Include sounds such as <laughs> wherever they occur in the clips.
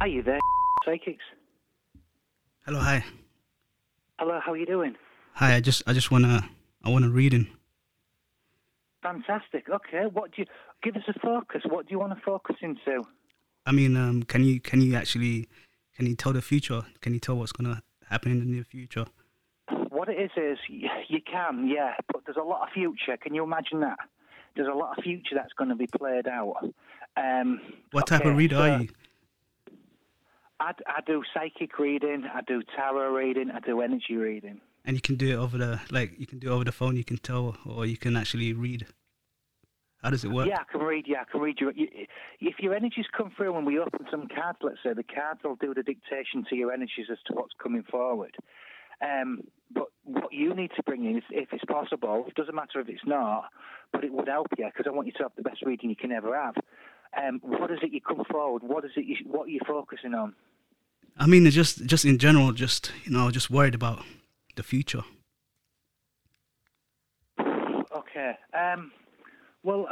Are you there, <laughs> psychics? Hello, hi, Hello, how are you doing? hi. I just I just wanna I wanna reading. Fantastic. Okay, what do you give us a focus? What do you want to focus into? I mean, um, can you can you actually can you tell the future? Can you tell what's gonna happen in the near future? What it is is you can, yeah, but there's a lot of future. Can you imagine that? There's a lot of future that's going to be played out. Um, What type of reader so are you? I, I do psychic reading, I do tarot reading, I do energy reading. And you can do it over the like you can do it over the phone. You can tell, or you can actually read. How does it work? Yeah, I can read. Yeah, I can read your. You, if your energies come through when we open some cards, let's say the cards will do the dictation to your energies as to what's coming forward. Um, but what you need to bring in, is, if it's possible, it doesn't matter if it's not, but it would help you because I want you to have the best reading you can ever have. Um, what is it you come forward? What is it? You, what are you focusing on? I mean, it's just just in general, just you know, just worried about the future. Okay. Um, well,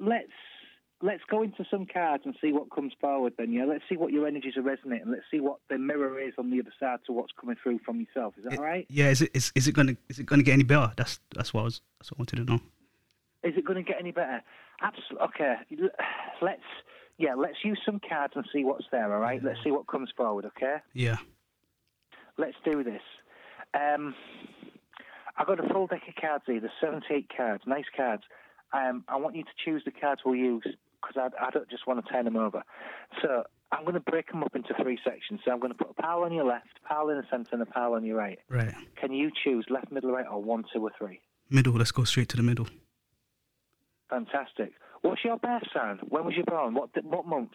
let's let's go into some cards and see what comes forward. Then, yeah. Let's see what your energies are resonating. Let's see what the mirror is on the other side to what's coming through from yourself. Is that It- all right? Yeah. Is it is, is it gonna is it gonna get any better? That's that's what I was that's what I wanted to know. Is it going to get any better? Absolutely. Okay. Let's yeah. Let's use some cards and see what's there. All right. Let's see what comes forward. Okay. Yeah. Let's do this. Um, I've got a full deck of cards here. There's 78 cards, nice cards. Um, I want you to choose the cards we'll use because I, I don't just want to turn them over. So I'm going to break them up into three sections. So I'm going to put a pile on your left, a pile in the centre, and a pile on your right. Right. Can you choose left, middle, right, or one, two, or three? Middle. Let's go straight to the middle. Fantastic. What's your birth sign? When was you born? What what month?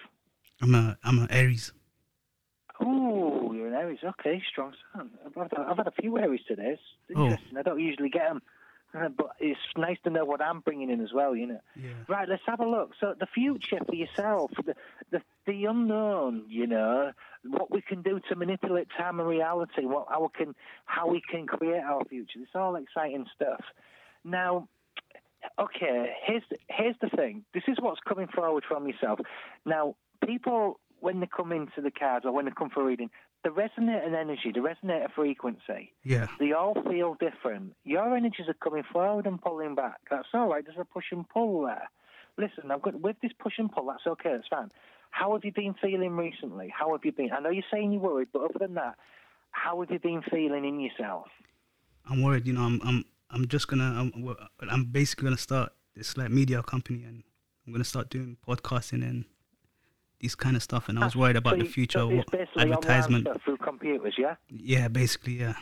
I'm a I'm a Aries. Oh, you're an Aries. Okay, strong sign. I've had, I've had a few Aries today. It's Oh. interesting. I don't usually get them, uh, but it's nice to know what I'm bringing in as well. You know. Yeah. Right, let's have a look. So the future for yourself, the, the the unknown, you know, what we can do to manipulate time and reality, what how we can how we can create our future. It's all exciting stuff. Now, okay, here's the, here's the thing. This is what's coming forward from yourself. Now, people when they come into the cards or when they come for reading, the resonator energy, the resonator frequency, Yeah. they all feel different. Your energies are coming forward and pulling back. That's all right. There's a push and pull there. Listen, I've got with this push and pull. That's okay. That's fine. How have you been feeling recently? How have you been? I know you're saying you're worried, but other than that, how have you been feeling in yourself? I'm worried. You know, I'm I'm I'm just gonna I'm I'm basically gonna start this like media company and I'm gonna start doing podcasting and these kind of stuff. And I was worried about So the future, what it's basically online advertisement. through computers, yeah. Yeah, basically, yeah.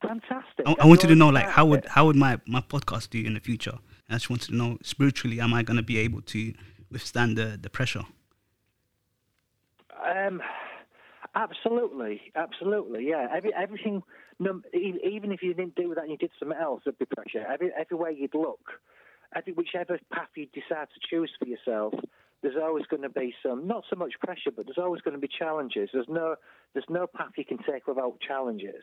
Fantastic. I, I wanted to know like how would how would my my podcast do in the future? I just wanted to know spiritually, am I gonna be able to withstand the the pressure? Um, absolutely, absolutely, yeah. Every, everything, even if you didn't do that and you did something else, there'd be pressure. Every, everywhere you'd look, every, whichever path you decide to choose for yourself, there's always going to be some, not so much pressure, but there's always going to be challenges. There's no, there's no path you can take without challenges.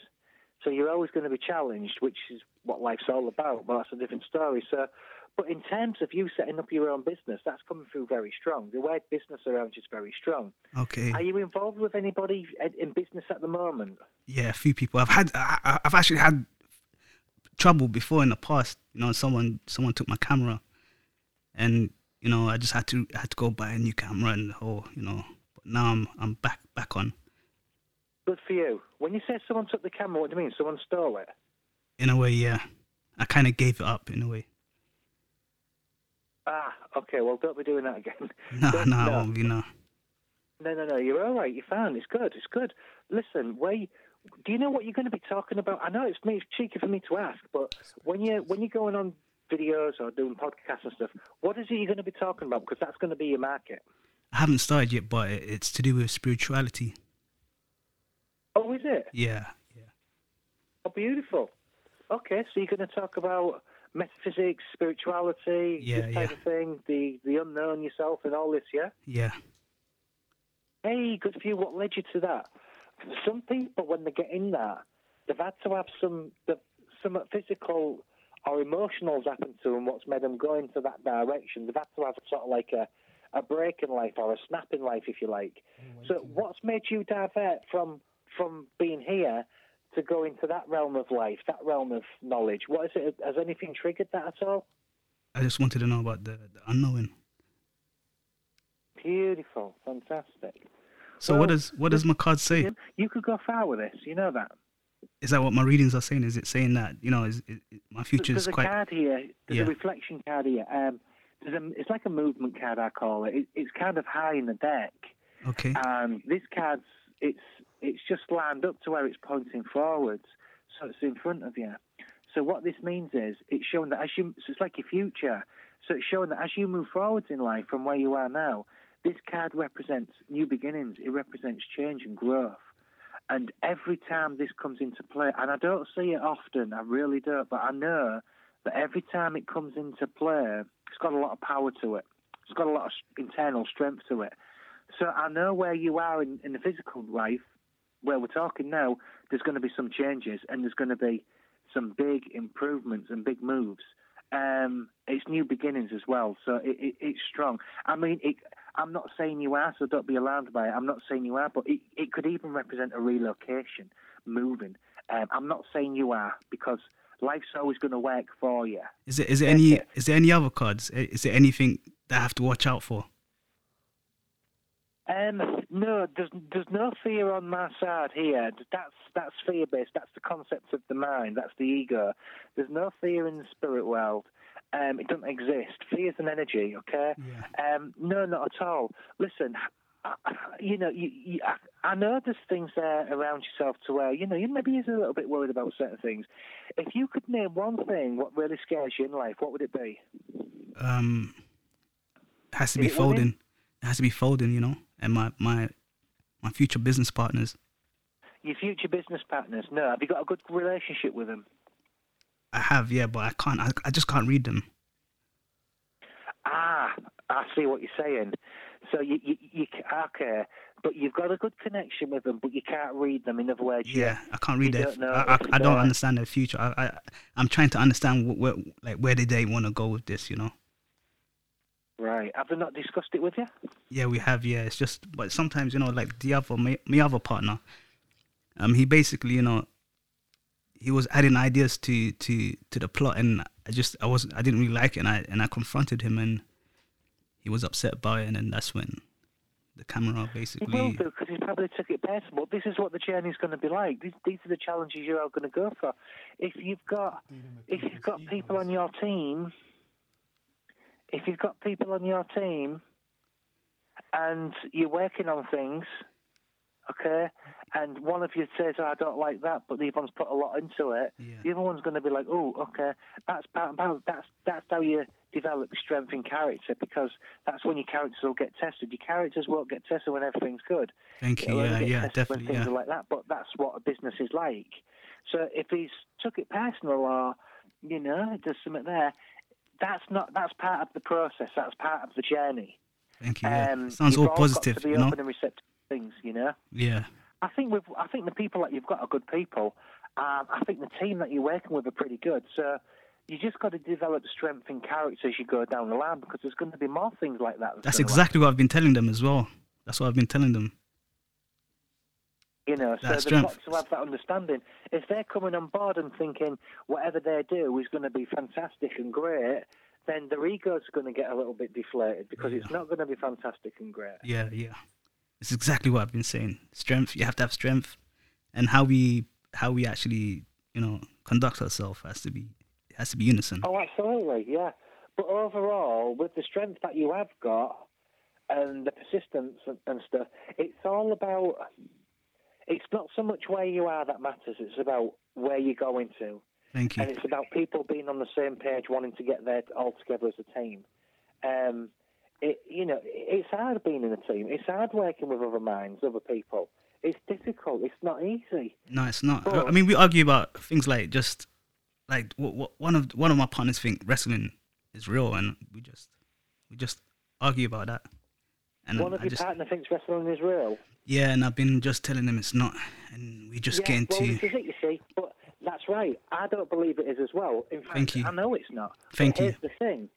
So you're always going to be challenged, which is what life's all about. But that's a different story. So, but in terms of you setting up your own business, that's coming through very strong. The word business around you is very strong. Okay. Are you involved with anybody in business at the moment? yeah, a few people. I've had I, I've actually had trouble before in the past. You know, someone someone took my camera, and you know I just had to had to go buy a new camera and the whole you know. But now I'm I'm back back on. Good for you. When you say someone took the camera, what do you mean? Someone stole it? In a way, yeah. I kind of gave it up in a way. Ah, okay. Well, don't be doing that again. <laughs> <laughs> No, Don't- no, I no. won't be no. No, no, no. You're all right. You're fine. It's good. It's good. Listen, where, do you know what you're going to be talking about? I know it's me. It's cheeky for me to ask, but when you when you're going on videos or doing podcasts and stuff, what is it you're going to be talking about? Because that's going to be your market. I haven't started yet, but it's to do with spirituality. Oh, is it? Yeah, yeah, Oh, beautiful. Okay, so you're going to talk about metaphysics, spirituality, Yeah, this type yeah. of thing, the the unknown yourself, and all this. Yeah. yeah. Hey, good for you. What led you to that? Some people, when they get in that, they've had to have some the, some physical or emotional's happen to them, what's made them go into that direction. They've had to have sort of like a, a break in life or a snap in life, if you like. So, what's made you divert from from being here to go into that realm of life, that realm of knowledge? What is it? Has anything triggered that at all? I just wanted to know about the, the unknowing. Beautiful, fantastic. So Well, what does what does my card say? You, could go far with this, you know that. Is that what my readings are saying? Is it saying that you know is, is my future There's is quite? There's a card here. There's Yeah. a reflection card here. Um, there's a, it's like a movement card, I call it. it. It's kind of high in the deck, okay? and this card's it's it's just lined up to where it's pointing forwards, so it's in front of you. So what this means is it's showing that as you, so it's like your future. So it's showing that as you move forwards in life from where you are now, this card represents new beginnings. It represents change and growth. And every time this comes into play, and I don't see it often, I really don't, but I know that every time it comes into play, it's got a lot of power to it. It's got a lot of internal strength to it. So I know where you are in, in the physical life, where we're talking now, there's going to be some changes and there's going to be some big improvements and big moves. Um, it's new beginnings as well, so it, it, it's strong. I mean, it, I'm not saying you are, so don't be alarmed by it. I'm not saying you are, but it, it could even represent a relocation, moving. Um, I'm not saying you are because life's always going to work for you. Is it is there any is there any other cards? Is there anything that I have to watch out for? Um, no, there's there's no fear on my side here. That's that's fear based. That's the concept of the mind. That's the ego. There's no fear in the spirit world. Um, it doesn't exist. Fear is an energy. Okay. Yeah. Um, no, not at all. Listen, I- you know, you, you, I- I know there's things there around yourself to where you know you maybe is a little bit worried about certain things. If you could name one thing what really scares you in life, what would it be? Um, it has to be folding. It has to be folding, you know. And my my my future business partners. Your future business partners? No. Have you got a good relationship with them? I have, yeah, but I can't. I, I just can't read them. Ah, I see what you're saying. So you, you, you okay, but you've got a good connection with them, but you can't read them. In other words, you- Yeah, I can't read you their. don't I, I, I don't understand their future. I, I I'm trying to understand wh- where like where did they want to go with this, you know. Right. Have they not discussed it with you? Yeah, we have. Yeah, it's just, but sometimes you know, like the other my, my other partner, um, he basically you know, he was adding ideas to to to the plot, and I just I was I didn't really like it, and I and I confronted him, and he was upset about it, and then that's when the camera basically. He will basically. do because he probably took it personal. This is what the journey is going to be like. These, these are the challenges you're going to go for. If you've got if you've got people on your team, if you've got people on your team, and you're working on things, okay, and one of you says, oh, "I don't like that," but the other one's put a lot into it. Yeah. The other one's going to be like, "Oh, okay, that's part that's that's how you develop strength in character because that's when your characters will get tested. Your characters won't get tested when everything's good. Thank you. Yeah, yeah, definitely. When things Yeah. are like that, but that's what a business is like. So if he's took it personal or you know there's something there, that's not that's part of the process. That's part of the journey. Thank you. Yeah. Um, sounds all positive, got to be you know. open and receptive to things, you know. Yeah. I think we've, I think the people that you've got are good people. Um, I think the team that you're working with are pretty good. So you just got to develop strength in character as you go down the line because there's going to be more things like that. That's exactly what I've been telling them as well. That's what I've been telling them. You know, so they've strength. got to have that understanding. If they're coming on board and thinking whatever they do is going to be fantastic and great, then their ego's going to get a little bit deflated because it's not going to be fantastic and great. Yeah, yeah. It's exactly what I've been saying. Strength. You have to have strength, and how we how we actually you know conduct ourselves has to be has to be unison. Oh, absolutely, yeah. But overall, with the strength that you have got and the persistence and, and stuff, it's all about. It's not so much where you are that matters. It's about where you're going to, Thank you. and it's about people being on the same page, wanting to get there all together as a team. Um, it, you know, it's hard being in a team. It's hard working with other minds, other people. It's difficult. It's not easy. No, it's not. I- But- I mean, we argue about things like just like what, what one of one of my partners think wrestling is real, and we just we just argue about that. And One of I your just partner thinks wrestling is real. Yeah, and I've been just telling them it's not, and we just yeah, get into well, this is it, you see. But That's right. I don't believe it is as well. In fact, Thank you. I know it's not. But Thank you. here's the thing,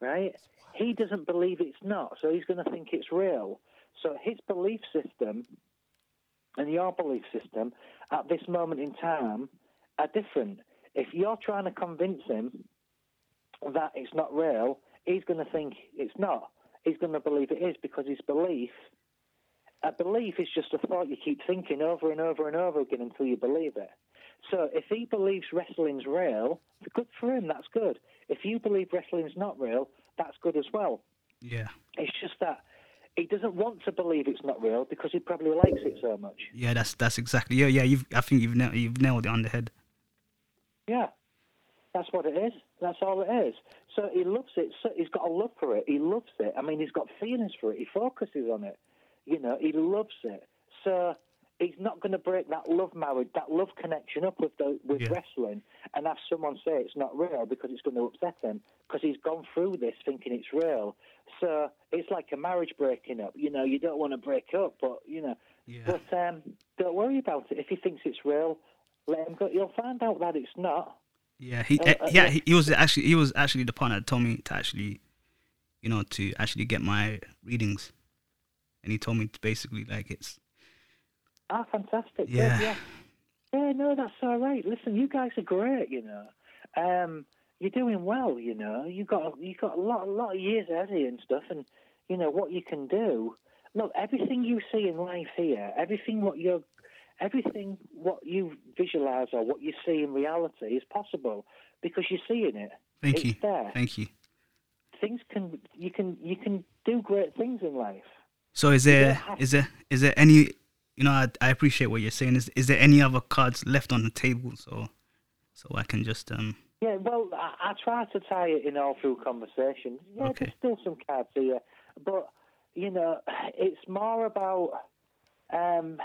right? He doesn't believe it's not, so he's going to think it's real. So his belief system and your belief system at this moment in time are different. If you're trying to convince him that it's not real, he's going to think it's not. He's going to believe it is because his belief, a belief is just a thought you keep thinking over and over and over again until you believe it. So if he believes wrestling's real, good for him, that's good. If you believe wrestling's not real, that's good as well. Yeah. It's just that he doesn't want to believe it's not real because he probably likes it so much. Yeah, that's that's exactly. Yeah, yeah. You've I think you've nailed, you've nailed it on the head. Yeah, that's what it is. That's all it is. So he loves it. So he's got a love for it. He loves it. I mean, he's got feelings for it. He focuses on it. You know, he loves it. So he's not going to break that love marriage, that love connection up with the with Yeah. wrestling, and have someone say it's not real because it's going to upset him because he's gone through this thinking it's real. So it's like a marriage breaking up. You know, you don't want to break up, but you know, Yeah. but um, don't worry about it. If he thinks it's real, let him go. You'll find out that it's not. Yeah, he, Uh, uh, yeah, yeah. he, he was actually he was actually the partner that told me to actually, you know, to actually get my readings, and he told me to basically like it's Ah, fantastic. Yeah. Yeah. yeah. No, that's all right. Listen, you guys are great, you know. Um, you're doing well, you know. You got you got a lot a lot of years ahead of you and stuff and you know what you can do. Look, everything you see in life here, everything what you're everything what you visualize or what you see in reality is possible because you're seeing it. thank you. it's you, there. thank you. Things can you can you can do great things in life. So is there is there is there any you know I, I appreciate what you're saying. Is is there any other cards left on the table so so I can just um Yeah, well, I, I try to tie it in all through conversation. Yeah, Okay. there's still some cards here, but you know, it's more about um,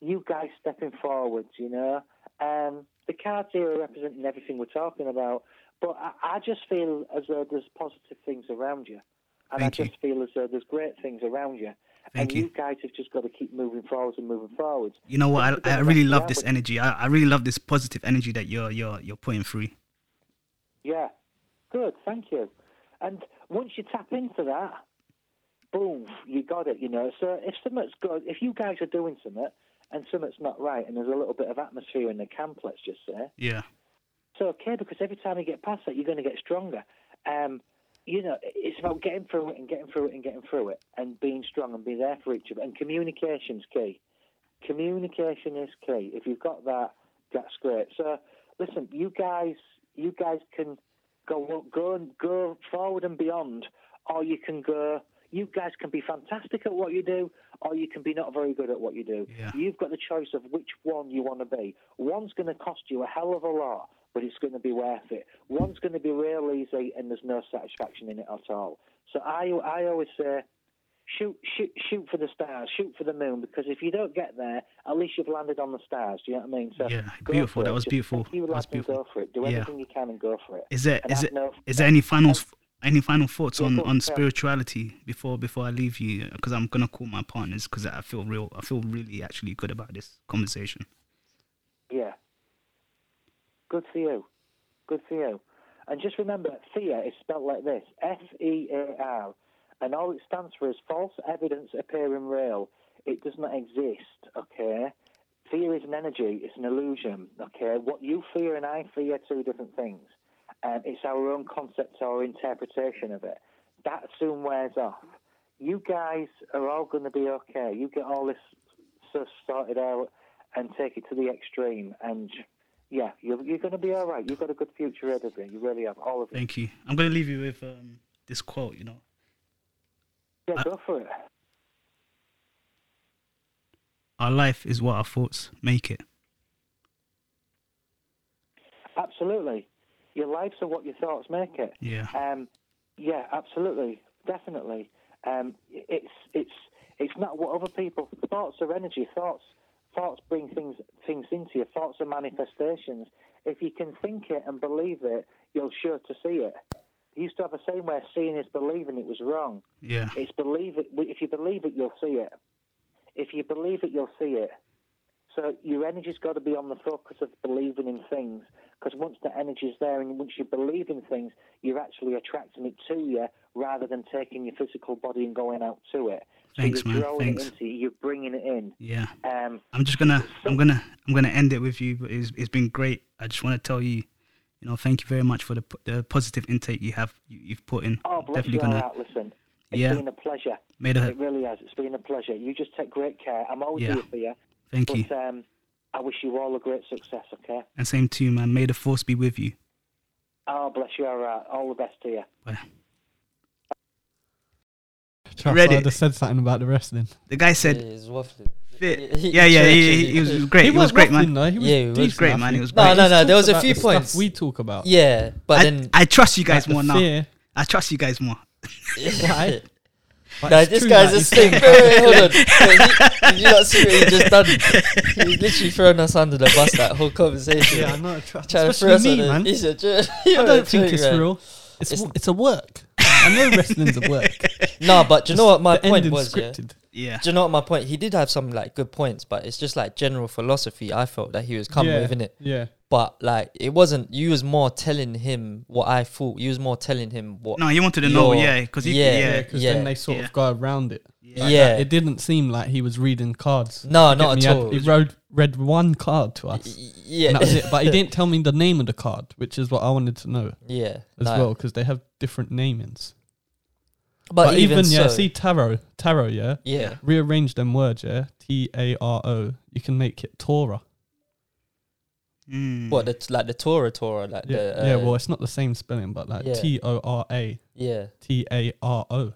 you guys stepping forwards. You know, um, the cards here are representing everything we're talking about, but I, I just feel as though there's positive things around you, and Thank I you. just feel as though there's great things around you. Thank and you. you guys have just got to keep moving forwards and moving forwards. you know what I, I really love this energy. I, I really love this positive energy that you're you're you're putting through. Yeah, good, thank you. And once you tap into that, boom, you got it. You know, so if something's good, if you guys are doing something and something's not right, and there's a little bit of atmosphere in the camp, let's just say, Yeah, it's okay because every time you get past that, you're going to get stronger. Um, you know, it's about getting through it and getting through it and getting through it, and being strong and being there for each other. And communication's key. Communication is key. If you've got that, that's great. So, listen, you guys, you guys can go go and go forward and beyond, or you can go. You guys can be fantastic at what you do, or you can be not very good at what you do. Yeah. You've got the choice of which one you want to be. One's going to cost you a hell of a lot, but it's going to be worth it. One's going to be real easy, and there's no satisfaction in it at all. So I, I always say, shoot, shoot, shoot for the stars, shoot for the moon, because if you don't get there, at least you've landed on the stars. Do you know what I mean? So Yeah, beautiful. That was Just beautiful. your That was beautiful. Go for it. Do Yeah. everything you can and go for it. Is there And is have there no- is there any <laughs> final any final thoughts on on, on spirituality before before I leave you? Because I'm gonna call my partners because I feel real. I feel really actually good about this conversation. Yeah. Good for you. Good for you. And just remember, fear is spelled like this F E A R. And all it stands for is false evidence appearing real. It does not exist, okay? Fear is an energy, it's an illusion, okay? What you fear and I fear are two different things. And it's our own concept or interpretation of it. That soon wears off. You guys are all going to be okay. You get all this stuff sorted out and take it to the extreme. And yeah, you're, you're going to be all right. You've got a good future ahead of you. You really have. All of you. Thank you. I'm gonna leave you with um, this quote. You know, Yeah, go for it. our life is what our thoughts make it. Absolutely. Your lives are what your thoughts make it. Yeah. Um, yeah, absolutely, definitely. Um, it's it's it's not what other people thoughts are energy. Thoughts thoughts bring things things into you. Thoughts are manifestations. If you can think it and believe it, you're sure to see it. He used to have a saying where seeing is believing. It was wrong. Yeah. It's believe it. If you believe it, you'll see it. If you believe it, you'll see it. So your energy's got to be on the focus of believing in things. Because once the energy's there and once you believe in things, you're actually attracting it to you rather than taking your physical body and going out to it. So Thanks, you're man. Thanks. it into you. You're bringing it in. Yeah. Um, I'm just gonna I'm gonna I'm gonna end it with you. But it's it's been great. I just want to tell you, you know, thank you very much for the the positive intake you have you, you've put in. oh, bless Definitely you gonna out. Listen, it's Yeah. been a pleasure. made a It really has. It's been a pleasure. You just take great care. I'm always Yeah. here for you. thank But you um, I wish you all a great success, okay? and same to you, man. May the force be with you. Oh, bless you. All right. All the best to you. Bye. Trust, Read I it. just said something about the wrestling. The guy said, he's fit. <laughs> Yeah, yeah, he- he, he, he was great. He, was was great, man. Though. He was Yeah, he was great, man. He was great. no, He's no. There was a few the stuff points. we talk about. Yeah, but I, then I trust you guys more now. fear. I trust you guys more. Why? <laughs> But No, this true, guy's like, a he's stick. saying- Wait, wait, hold on. <laughs> Wait, he- Did you not see what he just done? He's literally thrown us under the bus that whole conversation. Yeah, I know. Trust, Trying to throw us especially me, on man. a, he's a joke. I don't think it's real. It's It's- w- it's a work. I know wrestling's a work. <laughs> No, but do you know what my The point ending's was? Yeah? scripted. Yeah. Do you know what my point? He did have some like good points, but it's just like general philosophy. I felt that he was coming yeah, with in it, Yeah. but like it wasn't. You was more telling him what I thought. You was more telling him what. No, he wanted to know, Your- yeah, because yeah, yeah, Yeah, yeah, because yeah, then they sort yeah. of go around it. Like Yeah. that. It didn't seem like he was reading cards. No, Get not me, at he had- all. He wrote, read one card to us. Y- yeah, And that was it. But he didn't tell me the name of the card, which is what I wanted to know yeah, as no. well, because they have different namings. But, But, even, even, yeah, so, see tarot, tarot, yeah. yeah, Rearrange them words, yeah. T A R O. You can make it Torah. Mm. what the t- like the Torah Torah like Yeah, the uh, yeah. Well, it's not the same spelling, but like yeah. T O R A yeah. T A R O.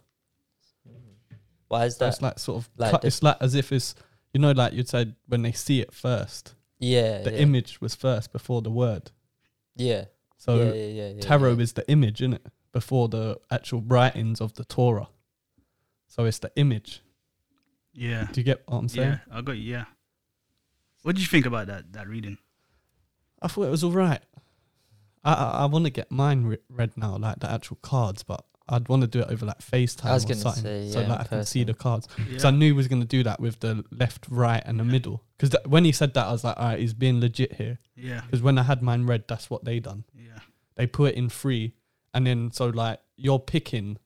Why is So that? it's like sort of. like cut, it's like as if it's you know, like you'd say when they see it first. yeah, The yeah. image was first before the word. Yeah, So yeah, yeah, yeah, yeah, tarot yeah. is the image in it before the actual writings of the Torah. So it's the image. yeah, Do you get what I'm saying? yeah, I got you. Yeah. What did you think about that that reading? I thought it was all right. I I, I want to get mine re- read now, like the actual cards, but I'd want to do it over like FaceTime I was or something, say, so yeah, that I in can see the cards. Because Yeah. I knew he was going to do that with the left, right, and the middle. Because when he said that, I was like, all right, he's being legit here. yeah, Because when I had mine read, that's what they done. yeah, They put it in free, and then so like you're picking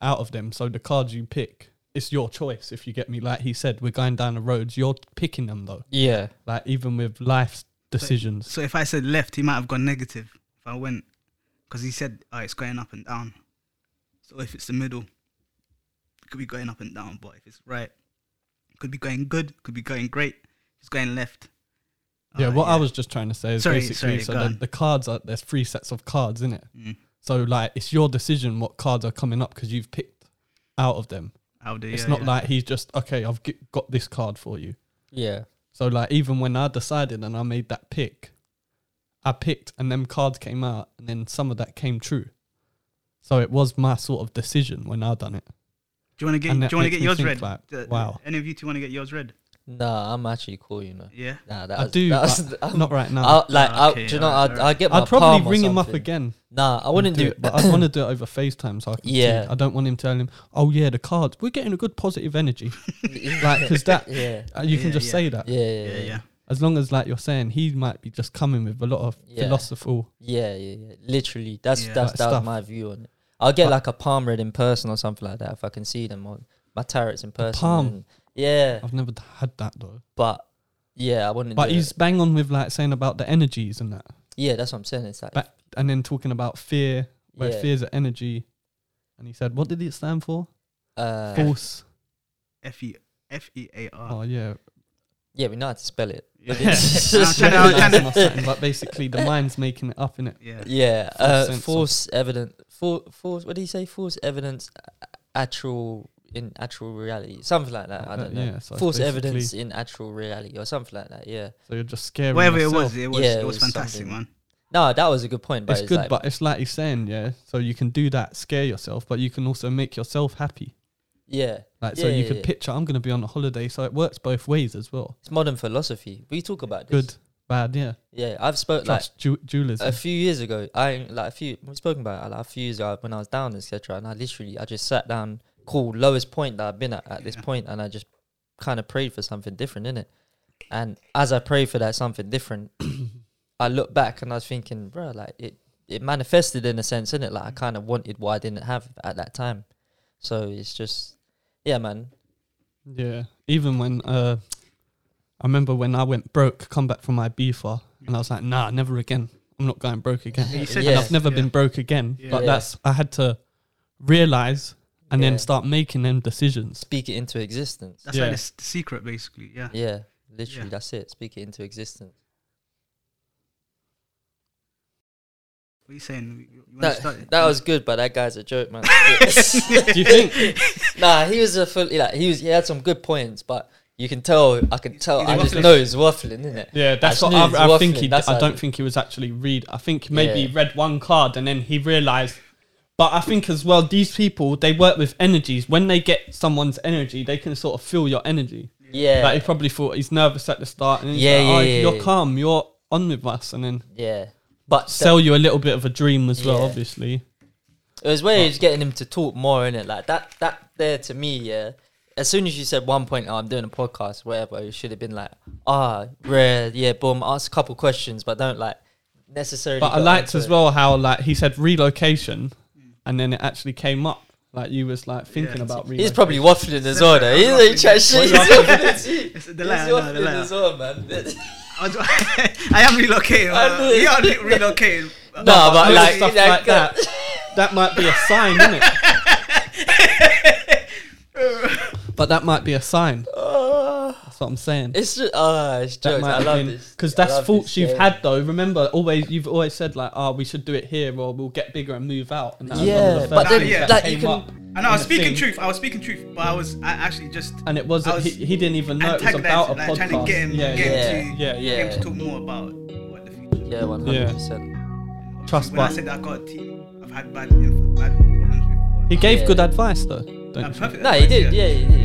out of them. So the cards you pick, it's your choice. If you get me, like he said, we're going down the roads. You're picking them though. yeah, Like even with life's decisions. So if I said left, he might have gone negative. If I went, because he said, "Oh, it's going up and down." So if it's the middle, it could be going up and down. But if it's right, it could be going good. Could be going great. If it's going left. Yeah, uh, what I was just trying to say is Sorry, basically sorry, so the, the cards are there's three sets of cards in it. Mm, So like it's your decision what cards are coming up because you've picked out of them. out there. it's yeah, not yeah. like he's just okay. I've g- got this card for you. yeah, So like even when I decided and I made that pick, I picked and them cards came out and then some of that came true. So it was my sort of decision when I done it. Do you want to get? and Do you want to get yours think read? like, wow. Any of you two want to get yours read? Nah, I'm actually cool, you know. Yeah. Nah, that I was, do, that was, <laughs> I'm- not right now. I'll, like, Ah, I'll, do you know, alright, I'd, alright. I'd get my I'd probably palm ring him up again. Nah, I wouldn't do it, but I'd want to do it over FaceTime so I can Yeah. see. I don't want him telling him, "Oh yeah, the cards. We're getting a good positive energy." <laughs> <laughs> like because that Yeah, uh, you can Yeah, just yeah. say that yeah, yeah, Yeah, yeah, yeah. as long as like you're saying he might be just coming with a lot of Yeah. philosophical. yeah, yeah, yeah. Literally, that's Yeah. that's Like that was my view on it. I'll get But- like a palm read in person or something like that if I can see them or my tarots in person. palm? and- yeah, I've never had that though. but yeah, I wouldn't. But do he's it. bang on with like saying about the energies and that, yeah, that's what I'm saying. It's like But- and then talking about fear, where Yeah. fear's an energy. And he said, "What did it stand for? uh, Force." F e f e a r. Oh yeah, yeah, we know how to spell it. <laughs> Yeah. But I'm trying to- I'm trying to- something, but basically the mind's making it up in it. Yeah. Yeah, False uh, sense of- false evidence. For, false. What do you say? False evidence, a- actual in actual reality, something like that. I Uh, don't know. yeah, so false evidence in actual reality, or something like that. Yeah. So you're just scaring Whatever it yourself. was, it was Yeah, it it was was fantastic, something. man. No, that was a good point. But It's it's, good, like, but it's like he's saying, yeah. So you can do that, scare yourself, but you can also make yourself happy. yeah, Like so, Yeah, you yeah, could yeah. picture I'm going to be on a holiday, so it works both ways as well. it's modern philosophy. We talk about this. Good, bad, yeah. Yeah, I've spoke like Trust ju- dualism. a few years ago. I like a few. We've spoken about it like a few years ago when I was down, etc. And I literally, I just sat down, cool lowest point that I've been at at this Yeah. point, and I just kind of prayed for something different in it. And as I prayed for that something different, <coughs> I look back and I was thinking, bro, like it, it manifested in a sense, innit? Like I kind of wanted what I didn't have at that time. So it's just, yeah, man. Yeah. Even when uh, I remember when I went broke, come back from my beefer, and I was like, nah, never again. I'm not going broke again. You said Yeah. And that. I've never Yeah. been broke again. Yeah. But Yeah. that's I had to realize and Yeah. then start making them decisions. Speak it into existence. That's Yeah. like the, the secret, basically. Yeah. Yeah, literally, Yeah. that's it. Speak it into existence. What are you saying? You, you start That, it? that was good, but that guy's a joke, man. <laughs> Do you think? <laughs> nah, he was a full, like he was. He had some good points, but you can tell. I can tell. He's I just waffling. know he's waffling, isn't it? Yeah, that's I what I, I think he. that's I don't he- think he was actually read. I think maybe Yeah. he read one card and then he realized. But I think as well, these people they work with energies. When they get someone's energy, they can sort of feel your energy. Yeah, Like he probably thought he's nervous at the start, and he's Yeah, like, yeah, oh, yeah, you're yeah. calm, you're on with us, and then yeah. But the- sell you a little bit of a dream as well. Obviously, it was where he was getting him to talk more in it. Like that. That there to me, yeah. As soon as you said one point, oh, I'm doing a podcast, whatever, it should have been like, ah, rare, yeah, boom, ask a couple questions, but don't like necessarily. but I liked as it. well how like he said relocation, and then it actually came up. Like you was like thinking Yeah. about relocation. He's probably waffling as well, though. He's Waffling. he chat shit. He's What you waffling. It's the He's no, the waffling as well, man. I was- <laughs> I am relocating. I Uh, knew we are re- relocating. No, but little like, stuff like like that. that might be a sign, isn't it? <laughs> but that might be a sign. That's what I'm saying. It's just, oh, it's That jokes. might I have love been this because that's love thoughts this you've game. had though. Remember, always you've always said like, "Oh, we should do it here, or we'll get bigger and move out." And that was one of Yeah, the but then, yeah, that like, you can- up I know. I was speaking thing. truth. I was speaking truth, but I was I actually just and it wasn't. Was he, he didn't even know it was antagonizing, about a like, podcast. trying to get him, yeah, get yeah. him to, yeah, get yeah. him to talk more about what the future. Yeah, one hundred percent. Trust When I said I got a team, I've had bad, bad problems before. He gave Yeah. good advice though. Don't Uh, you think? perfect No, he did. Yeah, he did.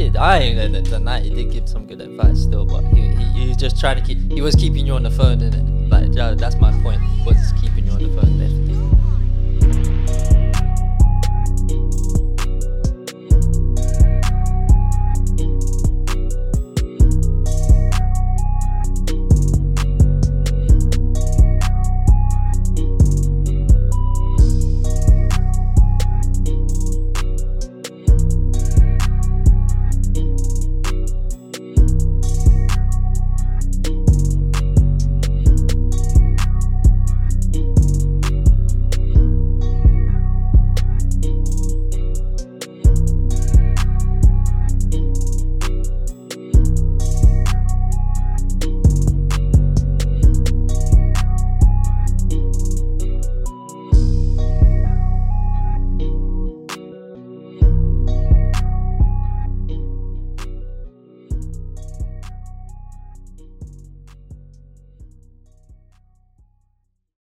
I ain't done that. He did give some good advice still, but he, he, just trying to keep. He was keeping you on the phone, innit? Like that's my point. Was keeping you on the phone.